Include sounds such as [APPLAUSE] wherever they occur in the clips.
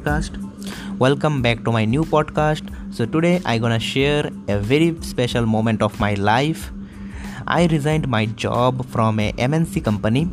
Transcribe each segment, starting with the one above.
podcast. Welcome back to my new podcast. So today I gonna share a very special moment of my life. I resigned my job from a MNC company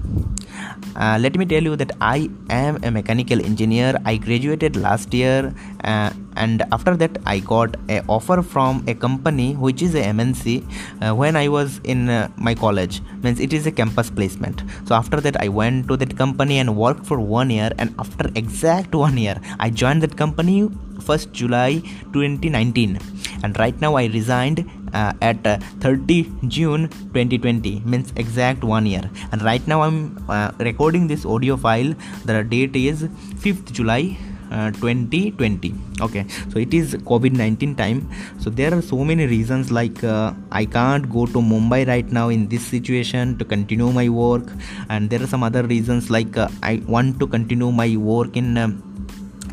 uh, let me tell you that I am a mechanical engineer. I graduated last year, uh, and after that, I got a offer from a company which is a MNC uh, when I was in uh, my college. Means it is a campus placement. So after that, I went to that company and worked for one year. And after exact [LAUGHS] one year, I joined that company first July 2019 and right now I resigned uh, at uh, 30 June 2020 means exact one year. And right now I'm uh, recording this audio file. The date is 5th July uh, 2020 okay. So it is covid-19 time. So there are so many reasons like uh, i can't go to mumbai right now in this situation to continue my work. And there are some other reasons like uh, i want to continue my work in um,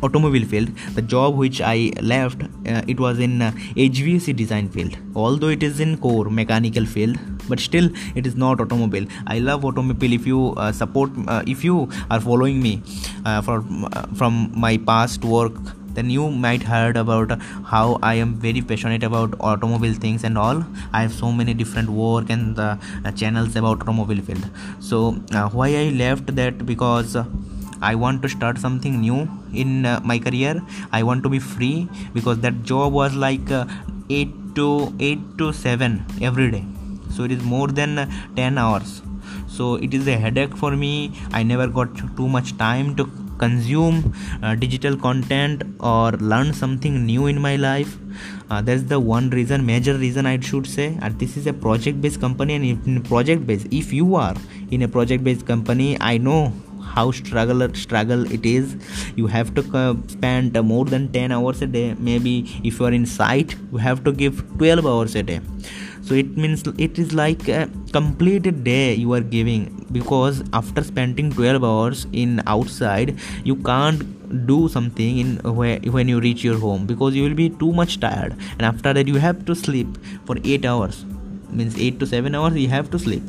automobile field the job which i left uh, it was in uh, hvac design field. Although it is in core mechanical field but still it is not automobile. I love automobile. If you uh, support uh, if you are following me uh, from uh, from my past work then you might heard about how i am very passionate about automobile things and all. I have so many different work and uh, channels about automobile field. So why i left that? Because I want to start something new in uh, my career. I want to be free because that job was like uh, 8 to 8 to 7 every day. So it is more than uh, 10 hours. So it is a headache for me. I never got too much time to consume uh, digital content or learn something new in my life uh, that's the one reason major reason i should say and this is a project based company and in project based if you are in a project based company i know how struggle struggle it is. You have to uh, spend more than 10 hours a day. Maybe if you are in site you have to give 12 hours a day. So it means it is like a complete day you are giving because after spending 12 hours in outside you can't do something in where when you reach your home because you will be too much tired and after that you have to sleep for 8 hours. Means 8 to 7 hours you have to sleep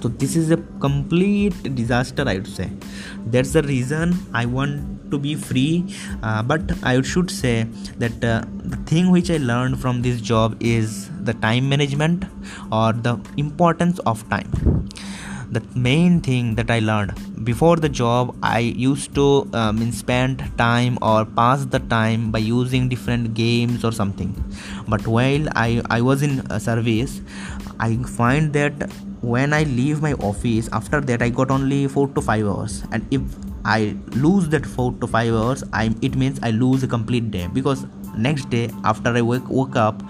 so this is a complete disaster i would say. That's the reason i want to be free. Uh, but i should say that uh, the thing which i learned from this job is the time management or the importance of time. The main thing that i learned before the job i used to um, spend time or pass the time by using different games or something. But while i i was in service i find that when i leave my office after that i got only 4 to 5 hours. And if i lose that 4 to 5 hours i it means i lose a complete day. Because next day after i wake, woke up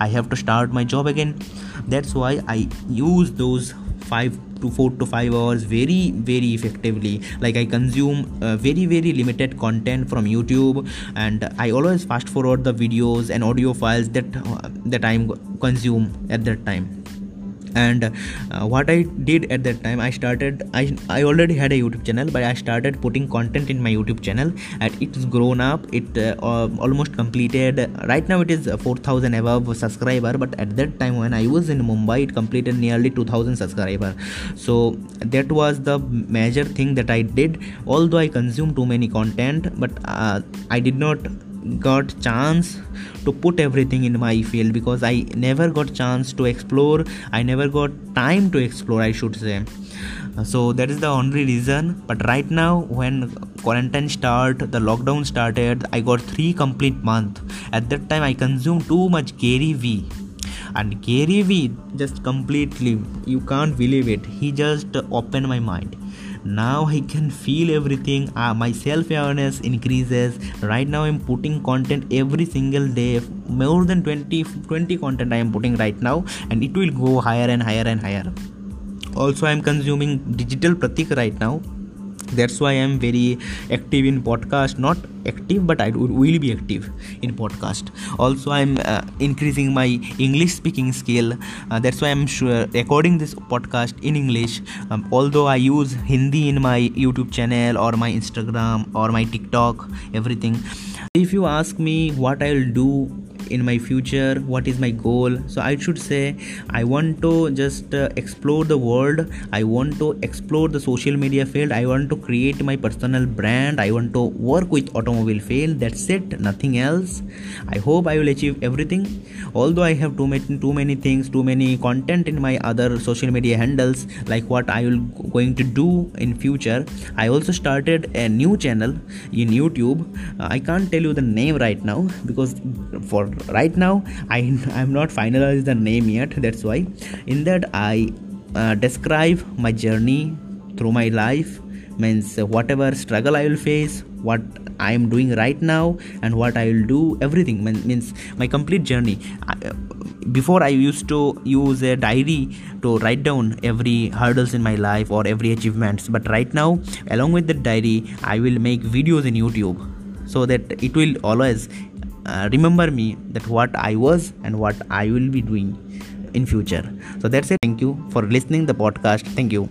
i have to start my job again. That's why i use those 5 to 4 to 5 hours very very effectively. Like i consume uh, very very limited content from youtube. And i always fast forward the videos and audio files that uh, that i consume at that time and uh, what i did at that time i started i i already had a youtube channel but i started putting content in my youtube channel and it's grown up. It uh, almost completed right now it is 4000 above subscriber but at that time when i was in mumbai it completed nearly 2000 subscriber. So that was the major thing that i did. Although i consumed too many content but uh, i did not got chance to put everything in my field because i never got chance to explore. I never got time to explore i should say. Uh, so that is the only reason. But right now when quarantine start the lockdown started i got 3 complete month. At that time i consumed too much gary vee and gary vee just completely you can't believe it. He just opened my mind now i can feel everything. Uh, my self awareness increases. Right now i'm putting content every single day. More than 20 20 content i am putting right now and it will go higher and higher and higher. Also i'm consuming digital pratik right now that's why i'm very active in podcast. Not active but i will be active in podcast. Also i'm uh, increasing my english speaking skill. Uh, that's why i'm sure recording this podcast in english. Um, although i use hindi in my youtube channel or my instagram or my tiktok everything. If you ask me what i'll do in my future what is my goal? So i should say i want to just uh, explore the world. I want to explore the social media field. I want to create my personal brand. I want to work with automobile field. That's it nothing else. I hope i will achieve everything. Although i have too many too many things too many content in my other social media handles like what i will going to do in future i also started a new channel in youtube. Uh, i can't tell you the name right now because for right now i i'm not finalized the name yet that's why. In that i uh, describe my journey through my life means whatever struggle i will face what i am doing right now and what i will do everything. Means my complete journey. Uh, before i used to use a diary to write down every hurdles in my life or every achievements but right now along with the diary i will make videos in youtube so that it will always uh, remember me that what i was and what i will be doing in future. So that's it. Thank you for listening the podcast. Thank you